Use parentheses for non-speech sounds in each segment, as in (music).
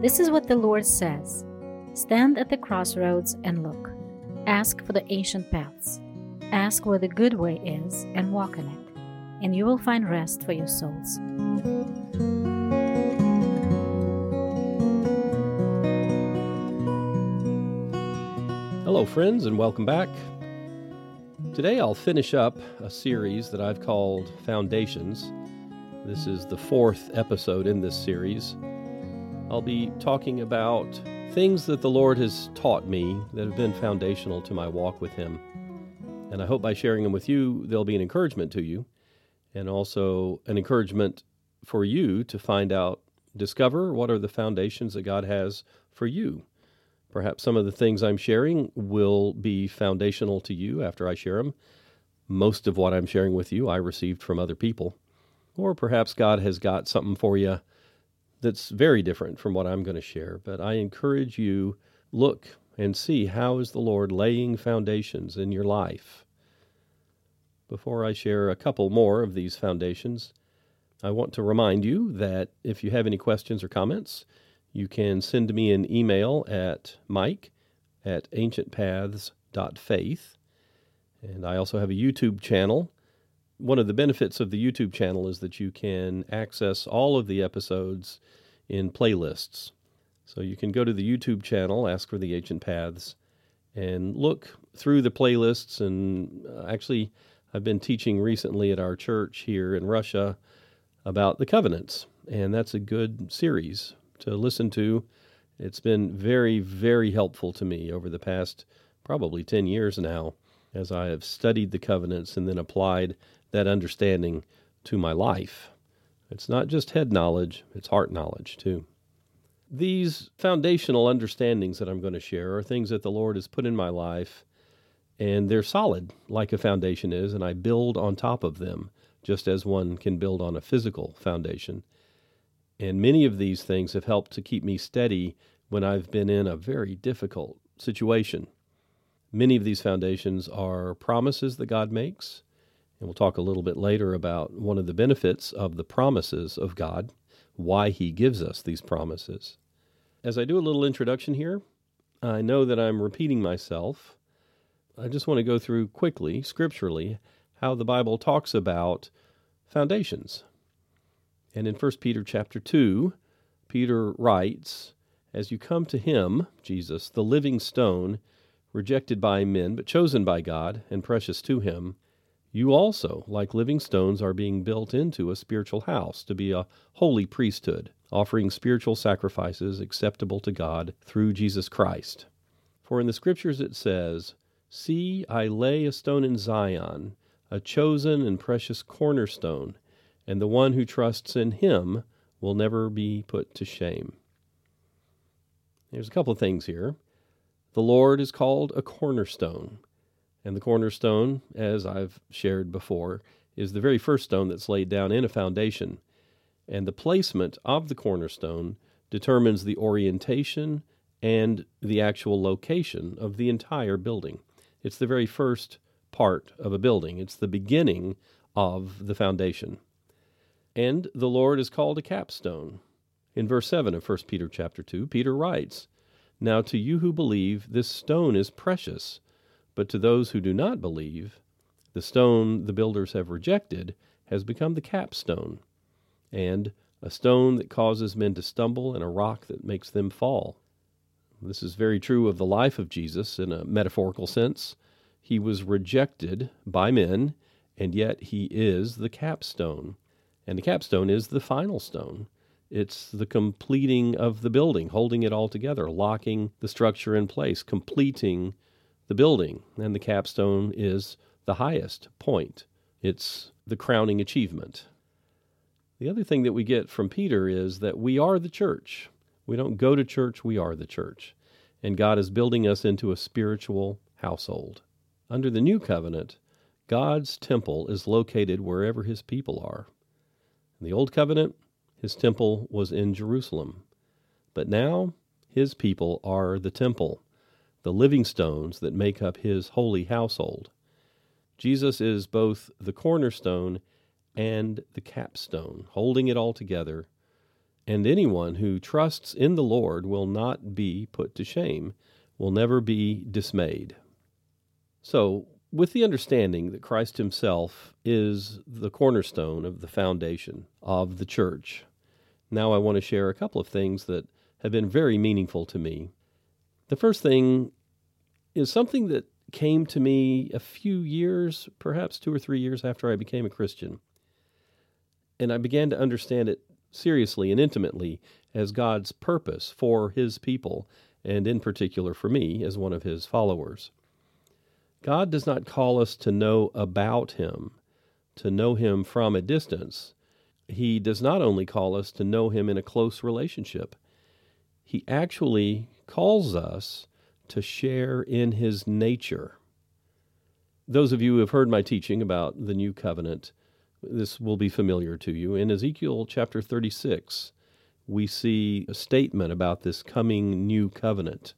This is what the Lord says Stand at the crossroads and look. Ask for the ancient paths. Ask where the good way is and walk in it, and you will find rest for your souls. Hello, friends, and welcome back. Today I'll finish up a series that I've called Foundations. This is the fourth episode in this series. I'll be talking about things that the Lord has taught me that have been foundational to my walk with Him. And I hope by sharing them with you, they'll be an encouragement to you and also an encouragement for you to find out, discover what are the foundations that God has for you. Perhaps some of the things I'm sharing will be foundational to you after I share them. Most of what I'm sharing with you I received from other people. Or perhaps God has got something for you that's very different from what I'm going to share. But I encourage you look and see how is the Lord laying foundations in your life. Before I share a couple more of these foundations, I want to remind you that if you have any questions or comments, you can send me an email at mike at ancientpaths.faith. And I also have a YouTube channel. One of the benefits of the YouTube channel is that you can access all of the episodes in playlists. So you can go to the YouTube channel, ask for the Ancient Paths, and look through the playlists. And uh, actually, I've been teaching recently at our church here in Russia about the covenants, and that's a good series to listen to. It's been very, very helpful to me over the past probably 10 years now as I have studied the covenants and then applied that understanding to my life. It's not just head knowledge, it's heart knowledge too. These foundational understandings that I'm going to share are things that the Lord has put in my life, and they're solid, like a foundation is, and I build on top of them, just as one can build on a physical foundation. And many of these things have helped to keep me steady when I've been in a very difficult situation. Many of these foundations are promises that God makes, and we'll talk a little bit later about one of the benefits of the promises of God, why He gives us these promises. As I do a little introduction here, I know that I'm repeating myself. I just want to go through quickly, scripturally, how the Bible talks about foundations. And in 1 Peter chapter 2, Peter writes, As you come to him, Jesus, the living stone, rejected by men, but chosen by God and precious to him, you also, like living stones, are being built into a spiritual house to be a holy priesthood, offering spiritual sacrifices acceptable to God through Jesus Christ. For in the Scriptures it says, See, I lay a stone in Zion, a chosen and precious cornerstone, and the one who trusts in him will never be put to shame. There's a couple of things here. The Lord is called a cornerstone. And the cornerstone, as I've shared before, is the very first stone that's laid down in a foundation. And the placement of the cornerstone determines the orientation and the actual location of the entire building. It's the very first part of a building, it's the beginning of the foundation. And the Lord is called a capstone. In verse 7 of 1 Peter chapter 2, Peter writes, Now to you who believe, this stone is precious but to those who do not believe, the stone the builders have rejected has become the capstone, and a stone that causes men to stumble and a rock that makes them fall. This is very true of the life of Jesus in a metaphorical sense. He was rejected by men, and yet he is the capstone. And the capstone is the final stone. It's the completing of the building, holding it all together, locking the structure in place, completing the building, and the capstone is the highest point. It's the crowning achievement. The other thing that we get from Peter is that we are the church. We don't go to church, we are the church. And God is building us into a spiritual household. Under the new covenant, God's temple is located wherever his people are. In the old covenant, his temple was in Jerusalem. But now, his people are the temple the living stones that make up his holy household. Jesus is both the cornerstone and the capstone, holding it all together. And anyone who trusts in the Lord will not be put to shame, will never be dismayed. So, with the understanding that Christ Himself is the cornerstone of the foundation of the church, now I want to share a couple of things that have been very meaningful to me. The first thing is something that came to me a few years, perhaps two or three years after I became a Christian. And I began to understand it seriously and intimately as God's purpose for His people, and in particular for me as one of His followers. God does not call us to know about Him, to know Him from a distance. He does not only call us to know Him in a close relationship, He actually calls us to share in His nature. Those of you who have heard my teaching about the new covenant, this will be familiar to you. In Ezekiel chapter 36, we see a statement about this coming new covenant.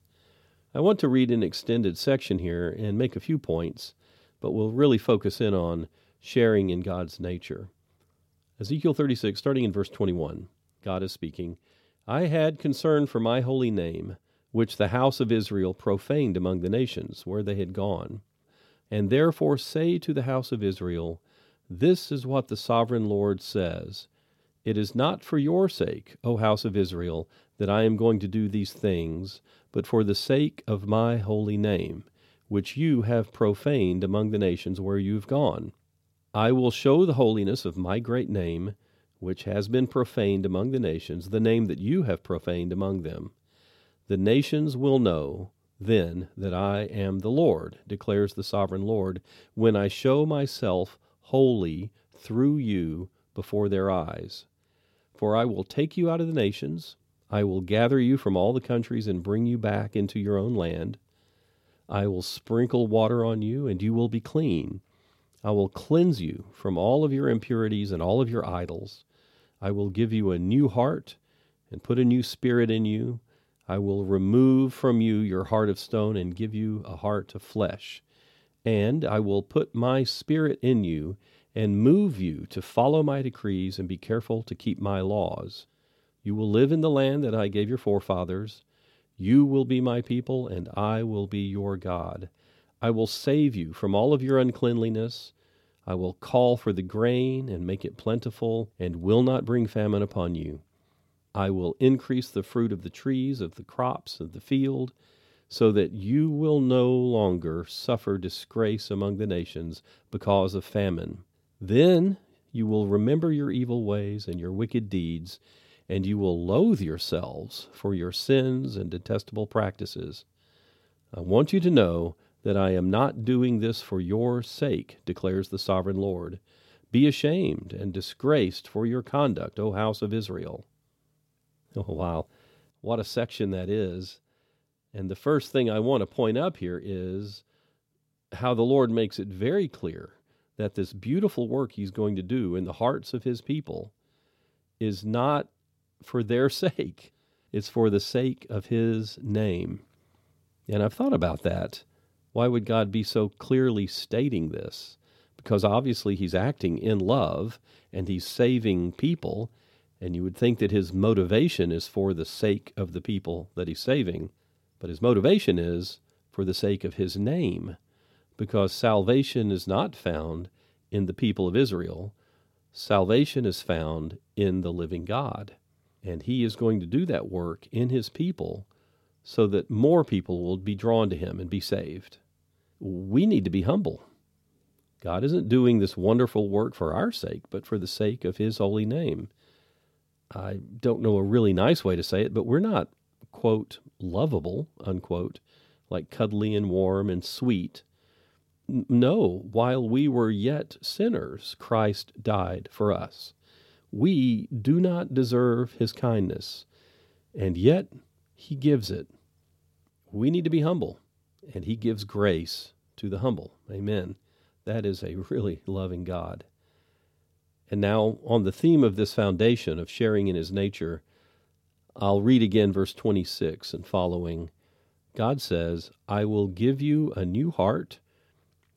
I want to read an extended section here and make a few points, but we'll really focus in on sharing in God's nature. Ezekiel 36, starting in verse 21, God is speaking I had concern for my holy name, which the house of Israel profaned among the nations where they had gone. And therefore say to the house of Israel, This is what the sovereign Lord says It is not for your sake, O house of Israel, that I am going to do these things, but for the sake of my holy name, which you have profaned among the nations where you have gone. I will show the holiness of my great name, which has been profaned among the nations, the name that you have profaned among them. The nations will know then that I am the Lord, declares the sovereign Lord, when I show myself holy through you before their eyes. For I will take you out of the nations, I will gather you from all the countries and bring you back into your own land. I will sprinkle water on you, and you will be clean. I will cleanse you from all of your impurities and all of your idols. I will give you a new heart and put a new spirit in you. I will remove from you your heart of stone and give you a heart of flesh. And I will put my spirit in you and move you to follow my decrees and be careful to keep my laws. You will live in the land that I gave your forefathers. You will be my people, and I will be your God. I will save you from all of your uncleanliness. I will call for the grain and make it plentiful, and will not bring famine upon you. I will increase the fruit of the trees, of the crops of the field, so that you will no longer suffer disgrace among the nations because of famine. Then you will remember your evil ways and your wicked deeds and you will loathe yourselves for your sins and detestable practices. I want you to know that I am not doing this for your sake, declares the sovereign Lord. Be ashamed and disgraced for your conduct, O house of Israel. (laughs) Oh, wow. What a section that is. And the first thing I want to point up here is how the Lord makes it very clear that this beautiful work He's going to do in the hearts of His people is not for their (laughs) sake. It's for the sake of His name. And I've thought about that. Why would God be so clearly stating this? Because obviously He's acting in love and He's saving people, and you would think that His motivation is for the sake of the people that He's saving. But His motivation is for the sake of His name, because salvation is not found in the people of Israel. Salvation is found in the living God. And He is going to do that work in His people so that more people will be drawn to Him and be saved. We need to be humble. God isn't doing this wonderful work for our sake, but for the sake of His holy name. I don't know a really nice way to say it, but we're not, quote, lovable, unquote, like cuddly and warm and sweet. No, while we were yet sinners, Christ died for us. We do not deserve his kindness, and yet he gives it. We need to be humble, and he gives grace to the humble. Amen. That is a really loving God. And now, on the theme of this foundation of sharing in his nature, I'll read again verse 26 and following. God says, I will give you a new heart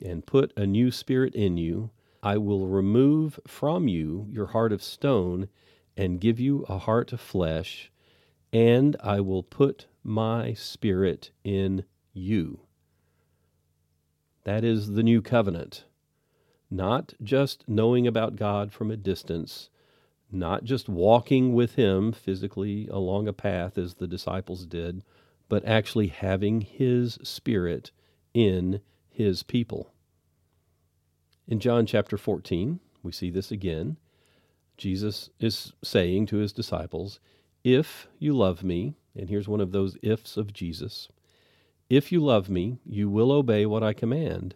and put a new spirit in you I will remove from you your heart of stone and give you a heart of flesh, and I will put my spirit in you. That is the new covenant. Not just knowing about God from a distance, not just walking with Him physically along a path as the disciples did, but actually having His Spirit in His people. In John chapter 14, we see this again. Jesus is saying to his disciples, If you love me, and here's one of those ifs of Jesus if you love me, you will obey what I command,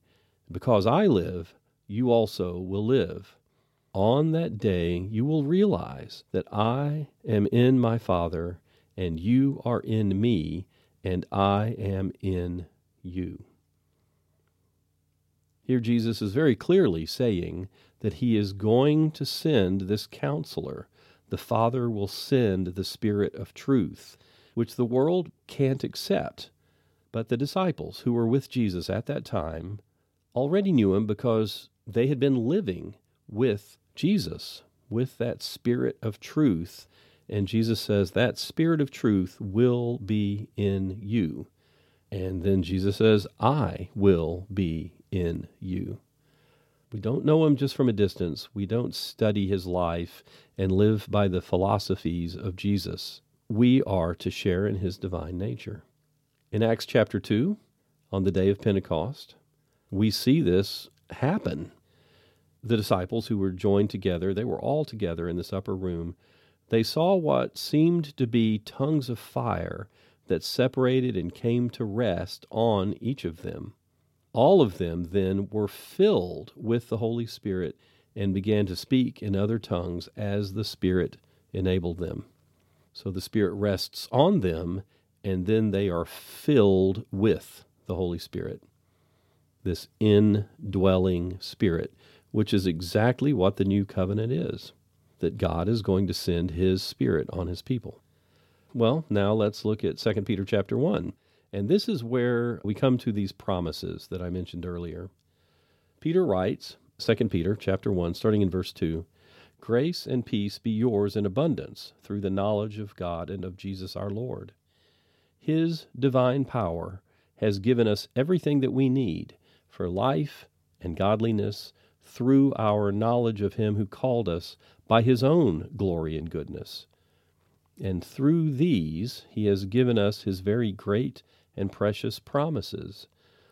Because I live, you also will live. On that day, you will realize that I am in my Father, and you are in me, and I am in you. Here, Jesus is very clearly saying that he is going to send this counselor. The Father will send the Spirit of truth, which the world can't accept but the disciples who were with Jesus at that time already knew him because they had been living with Jesus, with that spirit of truth. And Jesus says, That spirit of truth will be in you. And then Jesus says, I will be in you. We don't know him just from a distance. We don't study his life and live by the philosophies of Jesus. We are to share in his divine nature. In Acts chapter 2, on the day of Pentecost, we see this happen. The disciples who were joined together, they were all together in this upper room. They saw what seemed to be tongues of fire that separated and came to rest on each of them. All of them then were filled with the Holy Spirit and began to speak in other tongues as the Spirit enabled them. So the Spirit rests on them and then they are filled with the Holy Spirit, this indwelling Spirit, which is exactly what the new covenant is that God is going to send His Spirit on His people. Well, now let's look at 2 Peter chapter 1. And this is where we come to these promises that I mentioned earlier. Peter writes, 2 Peter chapter 1, starting in verse 2, Grace and peace be yours in abundance through the knowledge of God and of Jesus our Lord his divine power has given us everything that we need for life and godliness through our knowledge of Him who called us by His own glory and goodness. And through these He has given us His very great and precious promises,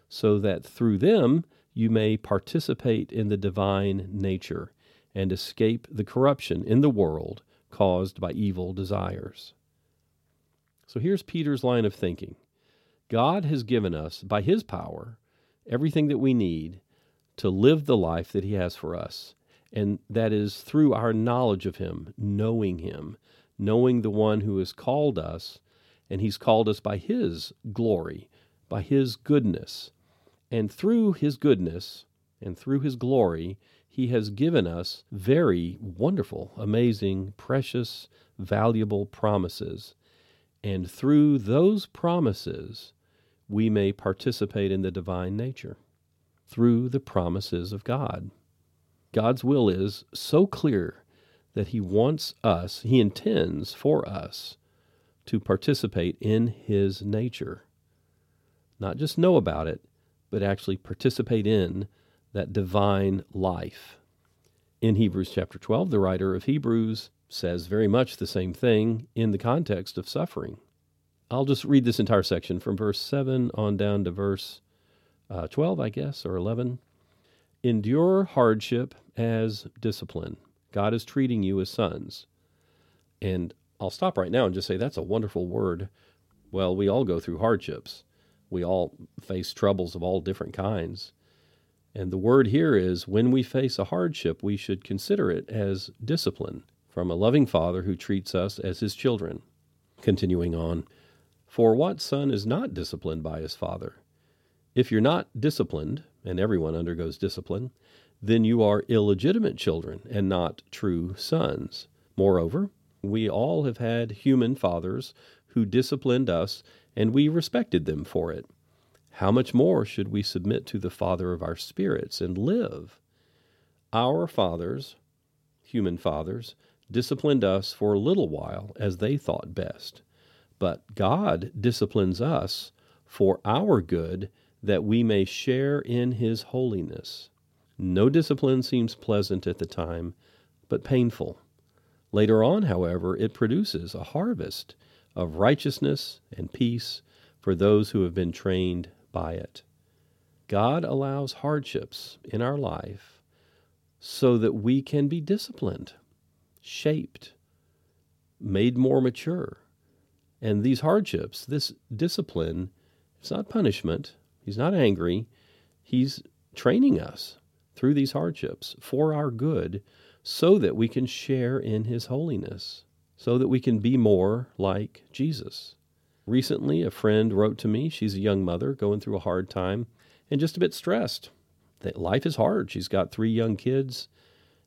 so that through them you may participate in the divine nature and escape the corruption in the world caused by evil desires. So here's Peter's line of thinking God has given us, by his power, everything that we need to live the life that he has for us. And that is through our knowledge of him, knowing him, knowing the one who has called us, and he's called us by his glory, by his goodness. And through his goodness and through his glory, he has given us very wonderful, amazing, precious, valuable promises and through those promises, we may participate in the divine nature through the promises of God. God's will is so clear that He wants us, He intends for us to participate in His nature. Not just know about it, but actually participate in that divine life. In Hebrews chapter 12, the writer of Hebrews says very much the same thing in the context of suffering. I'll just read this entire section from verse 7 on down to verse uh, 12, I guess, or 11. Endure hardship as discipline. God is treating you as sons. And I'll stop right now and just say that's a wonderful word. Well, we all go through hardships, we all face troubles of all different kinds. And the word here is when we face a hardship, we should consider it as discipline from a loving Father who treats us as his children. Continuing on, for what son is not disciplined by his father? If you're not disciplined, and everyone undergoes discipline, then you are illegitimate children and not true sons. Moreover, we all have had human fathers who disciplined us, and we respected them for it. How much more should we submit to the Father of our spirits and live? Our fathers, human fathers, disciplined us for a little while as they thought best. But God disciplines us for our good that we may share in his holiness. No discipline seems pleasant at the time, but painful. Later on, however, it produces a harvest of righteousness and peace for those who have been trained by it. God allows hardships in our life so that we can be disciplined, shaped, made more mature. And these hardships, this discipline, it's not punishment, He's not angry. He's training us through these hardships for our good so that we can share in His holiness, so that we can be more like Jesus. Recently, a friend wrote to me. She's a young mother going through a hard time and just a bit stressed. Life is hard. She's got three young kids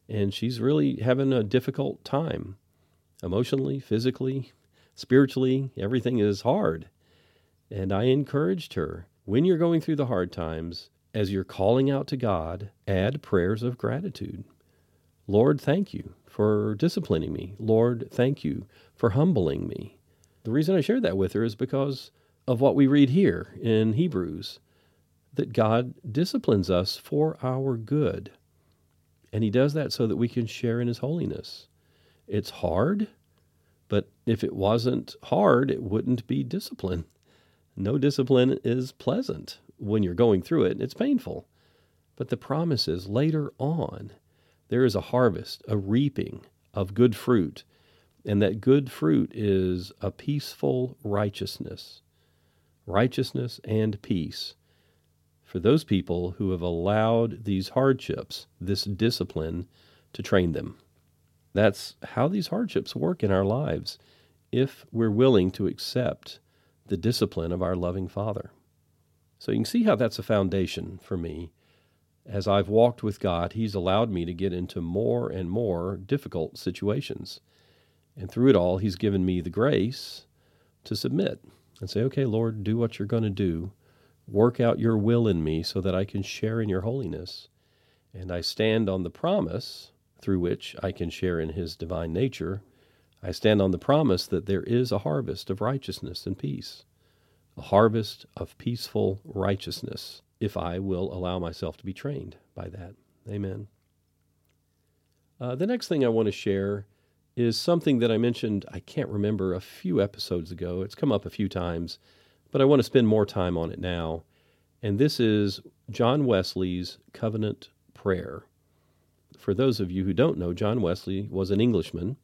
and she's really having a difficult time emotionally, physically, spiritually. Everything is hard. And I encouraged her when you're going through the hard times, as you're calling out to God, add prayers of gratitude. Lord, thank you for disciplining me. Lord, thank you for humbling me. The reason I shared that with her is because of what we read here in Hebrews that God disciplines us for our good. And He does that so that we can share in His holiness. It's hard, but if it wasn't hard, it wouldn't be discipline. No discipline is pleasant when you're going through it, it's painful. But the promise is later on, there is a harvest, a reaping of good fruit. And that good fruit is a peaceful righteousness. Righteousness and peace for those people who have allowed these hardships, this discipline, to train them. That's how these hardships work in our lives if we're willing to accept the discipline of our loving Father. So you can see how that's a foundation for me. As I've walked with God, He's allowed me to get into more and more difficult situations. And through it all, He's given me the grace to submit and say, okay, Lord, do what you're going to do. Work out your will in me so that I can share in your holiness. And I stand on the promise through which I can share in His divine nature I stand on the promise that there is a harvest of righteousness and peace, a harvest of peaceful righteousness, if I will allow myself to be trained by that. Amen. Uh, the next thing I want to share is something that I mentioned, I can't remember, a few episodes ago. It's come up a few times, but I want to spend more time on it now. And this is John Wesley's covenant prayer. For those of you who don't know, John Wesley was an Englishman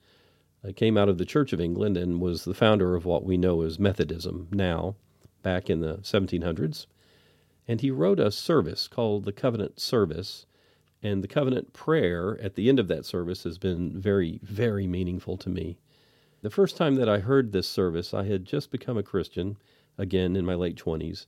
uh, came out of the Church of England and was the founder of what we know as Methodism now, back in the 1700s. And he wrote a service called the Covenant Service. And the covenant prayer at the end of that service has been very, very meaningful to me. The first time that I heard this service, I had just become a Christian, again in my late 20s,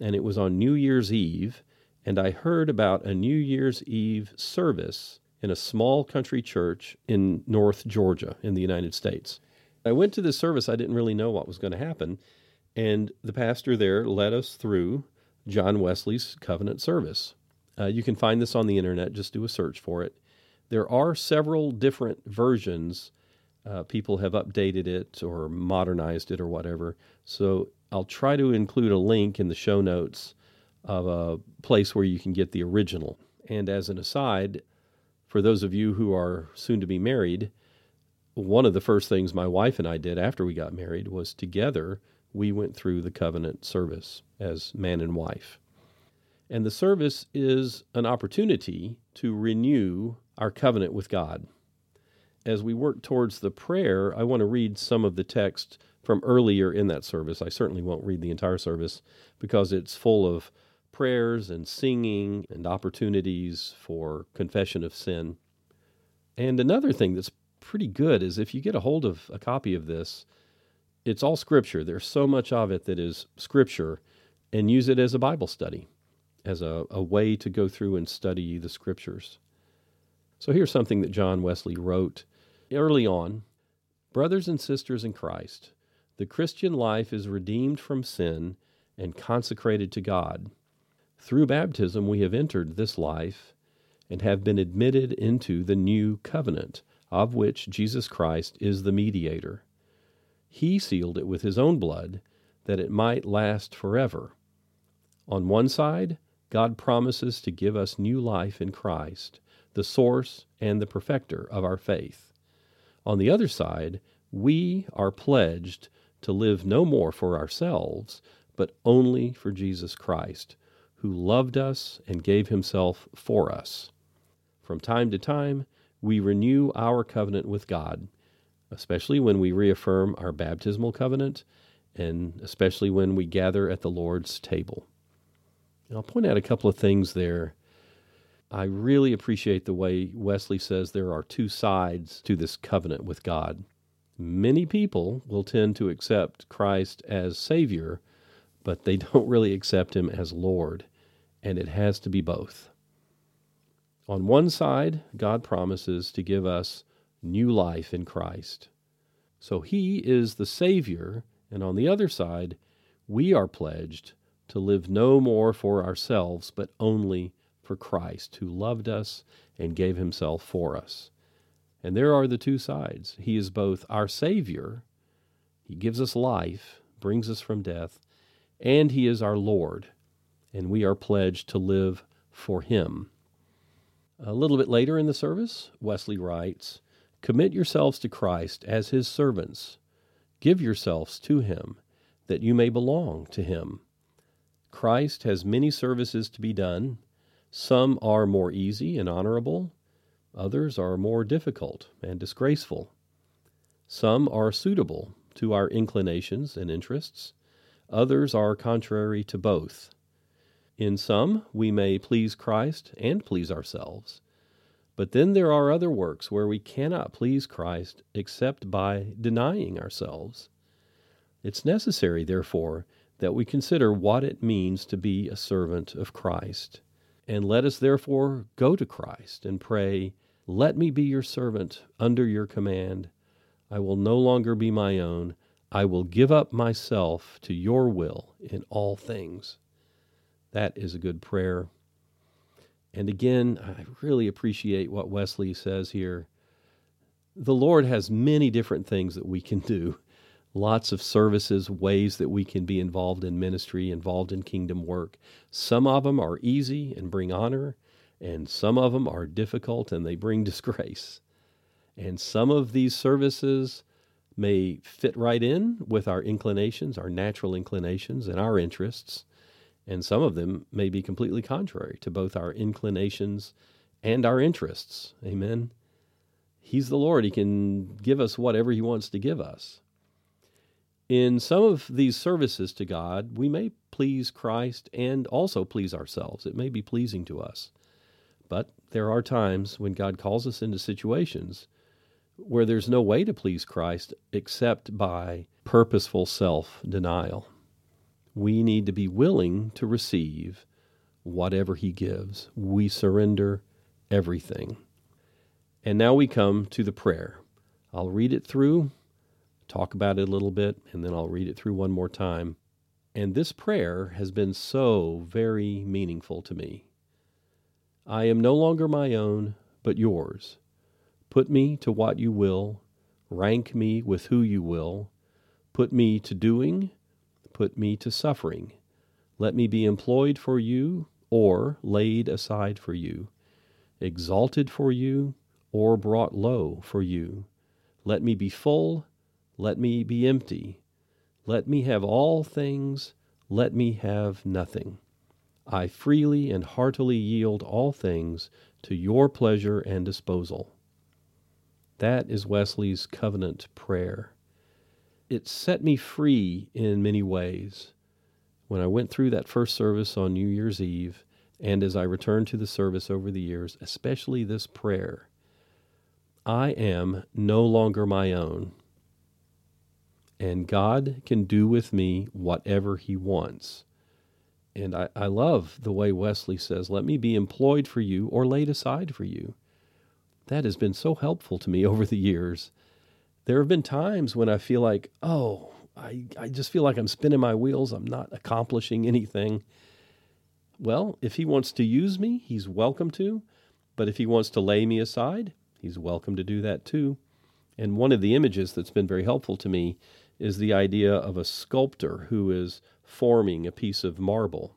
and it was on New Year's Eve. And I heard about a New Year's Eve service in a small country church in North Georgia in the United States. I went to this service, I didn't really know what was going to happen, and the pastor there led us through John Wesley's covenant service. Uh, you can find this on the internet, just do a search for it. There are several different versions. Uh, people have updated it or modernized it or whatever. So I'll try to include a link in the show notes of a place where you can get the original. And as an aside, for those of you who are soon to be married, one of the first things my wife and I did after we got married was together we went through the covenant service as man and wife. And the service is an opportunity to renew our covenant with God. As we work towards the prayer, I want to read some of the text from earlier in that service. I certainly won't read the entire service because it's full of prayers and singing and opportunities for confession of sin. And another thing that's pretty good is if you get a hold of a copy of this, it's all scripture. There's so much of it that is scripture, and use it as a Bible study, as a, a way to go through and study the scriptures. So here's something that John Wesley wrote early on Brothers and sisters in Christ, the Christian life is redeemed from sin and consecrated to God. Through baptism, we have entered this life and have been admitted into the new covenant, of which Jesus Christ is the mediator. He sealed it with his own blood that it might last forever. On one side, God promises to give us new life in Christ, the source and the perfecter of our faith. On the other side, we are pledged to live no more for ourselves, but only for Jesus Christ, who loved us and gave himself for us. From time to time, we renew our covenant with God, especially when we reaffirm our baptismal covenant, and especially when we gather at the Lord's table. I'll point out a couple of things there. I really appreciate the way Wesley says there are two sides to this covenant with God. Many people will tend to accept Christ as Savior, but they (laughs) don't really accept Him as Lord, and it has to be both. On one side, God promises to give us new life in Christ. So He is the Savior, and on the other side, we are pledged to live no more for ourselves, but only for Christ, who loved us and gave Himself for us. And there are the two sides. He is both our Savior, He gives us life, brings us from death, and He is our Lord, and we are pledged to live for Him. A little bit later in the service, Wesley writes Commit yourselves to Christ as His servants. Give yourselves to Him, that you may belong to Him. Christ has many services to be done. Some are more easy and honorable, Others are more difficult and disgraceful. Some are suitable to our inclinations and interests. Others are contrary to both. In some, we may please Christ and please ourselves. But then there are other works where we cannot please Christ except by denying ourselves. It's necessary, therefore, that we consider what it means to be a servant of Christ. And let us therefore go to Christ and pray, let me be your servant under your command. I will no longer be my own. I will give up myself to your will in all things. That is a good prayer. And again, I really appreciate what Wesley says here. The Lord has many different things that we can do, lots of services, ways that we can be involved in ministry, involved in kingdom work. Some of them are easy and bring honor, and some of them are difficult and they bring (laughs) disgrace. And some of these services may fit right in with our inclinations, our natural inclinations, and our interests. And some of them may be completely contrary to both our inclinations and our interests. Amen. He's the Lord. He can give us whatever He wants to give us. In some of these services to God, we may please Christ and also please ourselves. It may be pleasing to us. But there are times when God calls us into situations where there's no way to please Christ except by purposeful self denial. We need to be willing to receive whatever He gives. We surrender everything. And now we come to the prayer. I'll read it through, talk about it a little bit, and then I'll read it through one more time. And this prayer has been so very meaningful to me. I am no longer my own, but yours. Put me to what you will, rank me with who you will, put me to doing, put me to suffering. Let me be employed for you or laid aside for you, exalted for you or brought low for you. Let me be full, let me be empty. Let me have all things, let me have nothing. I freely and heartily yield all things to your pleasure and disposal. That is Wesley's covenant prayer. It set me free in many ways. When I went through that first service on New Year's Eve, and as I returned to the service over the years, especially this prayer, I am no longer my own, and God can do with me whatever He wants. And I, I love the way Wesley says, Let me be employed for you or laid aside for you. That has been so helpful to me (laughs) over the years. There have been times when I feel like, oh, I, I just feel like I'm spinning my wheels. I'm not accomplishing anything. Well, if he wants to use me, he's welcome to. But if he wants to lay me aside, he's welcome to do that too. And one of the images that's been very helpful to me is the idea of a sculptor who is forming a piece of marble.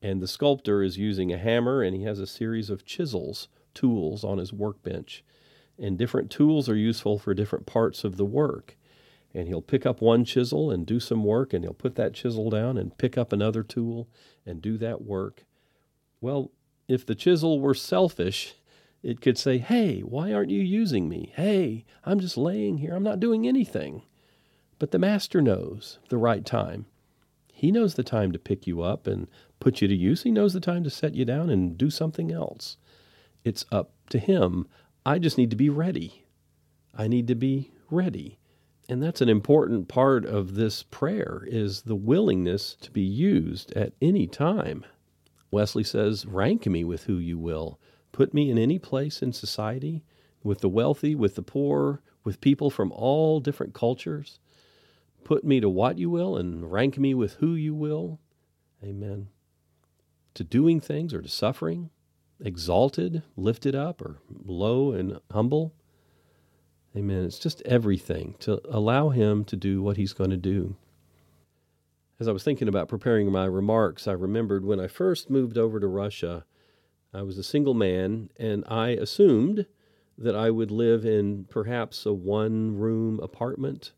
And the sculptor is using a hammer and he has a series of chisels, tools on his workbench. And different tools are useful for different parts of the work and he'll pick up one chisel and do some work, and he'll put that chisel down and pick up another tool and do that work. Well, if the chisel were selfish, it could say, Hey, why aren't you using me? Hey, I'm just laying here. I'm not doing anything. But the master knows the right time. He knows the time to pick you up and put you to use. He knows the time to set you down and do something else. It's up to him. I just need to be ready. I need to be ready. And that's an important part of this prayer is the willingness to be used at any time. Wesley says, "Rank me with who you will. Put me in any place in society, with the wealthy, with the poor, with people from all different cultures. Put me to what you will and rank me with who you will." Amen. To doing things or to suffering, exalted, lifted up, or low and humble. Amen. It's just everything to allow Him to do what He's going to do. As I was thinking about preparing my remarks, I remembered when I first moved over to Russia, I was a single man, and I assumed that I would live in perhaps a one room apartment,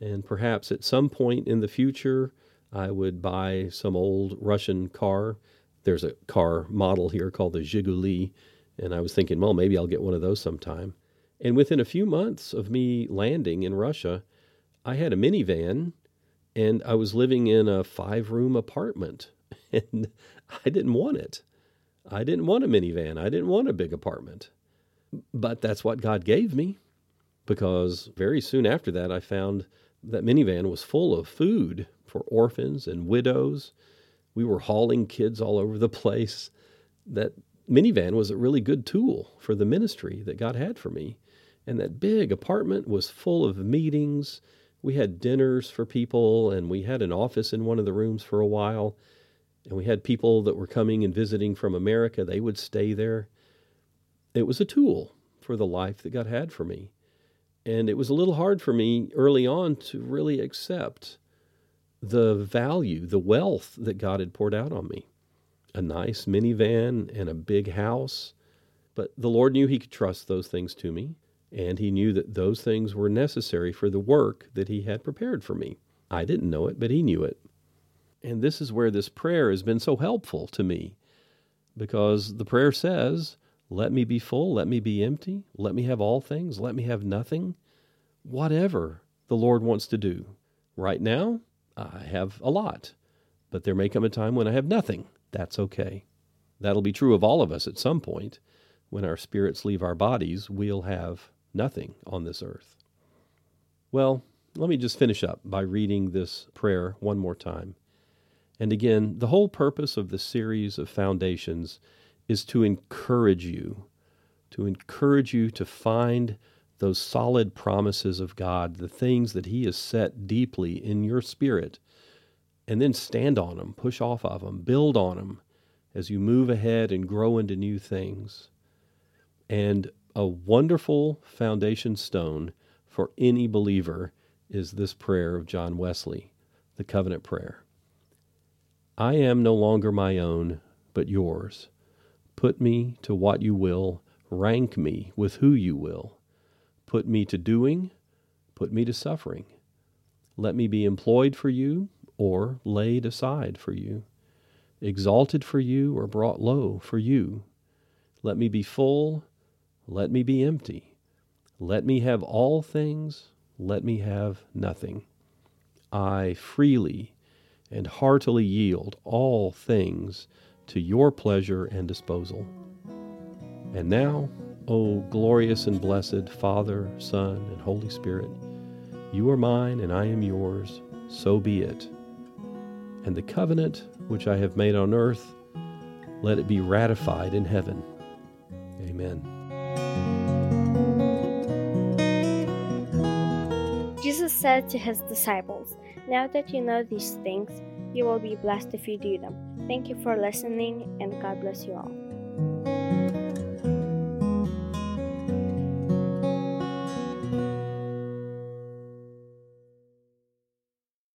and perhaps at some point in the future, I would buy some old Russian car. There's a car model here called the Zhiguli, and I was thinking, well, maybe I'll get one of those sometime. And within a few months of me landing in Russia, I had a minivan and I was living in a five room apartment. (laughs) And I didn't want it. I didn't want a minivan. I didn't want a big apartment. But that's what God gave me because very soon after that, I found that minivan was full of food for orphans and widows. We were hauling kids all over the place. That minivan was a really good tool for the ministry that God had for me. And that big apartment was full of meetings. We had dinners for people, and we had an office in one of the rooms for a while. And we had people that were coming and visiting from America. They would stay there. It was a tool for the life that God had for me. And it was a little hard for me early on to really accept the value, the wealth that God had poured out on me. A nice minivan and a big house. But the Lord knew He could trust those things to me and he knew that those things were necessary for the work that he had prepared for me. I didn't know it, but he knew it. And this is where this prayer has been so helpful to me because the prayer says, Let me be full, let me be empty, let me have all things, let me have nothing. Whatever the Lord wants to do. Right now, I have a lot, but there may come a time when I have nothing. That's okay. That'll be true of all of us at some point. When our spirits leave our bodies, we'll have nothing on this earth. Well, let me just finish up by reading this prayer one more time. And again, the whole purpose of this series of foundations is to encourage you, to encourage you to find those solid promises of God, the things that He has set deeply in your spirit, and then stand on them, push off of them, build on them as you move ahead and grow into new things. And a wonderful foundation stone for any believer is this prayer of John Wesley, the covenant prayer. I am no longer my own, but yours. Put me to what you will, rank me with who you will. Put me to doing, put me to suffering. Let me be employed for you or laid aside for you, exalted for you or brought low for you. Let me be full let me be empty. Let me have all things. Let me have nothing. I freely and heartily yield all things to your pleasure and disposal. And now O glorious and blessed Father, Son, and Holy Spirit, you are mine and I am yours, so be it. And the covenant which I have made on earth, let it be ratified in heaven. Amen. Jesus said to his disciples, Now that you know these things, you will be blessed if you do them. Thank you for listening, and God bless you all.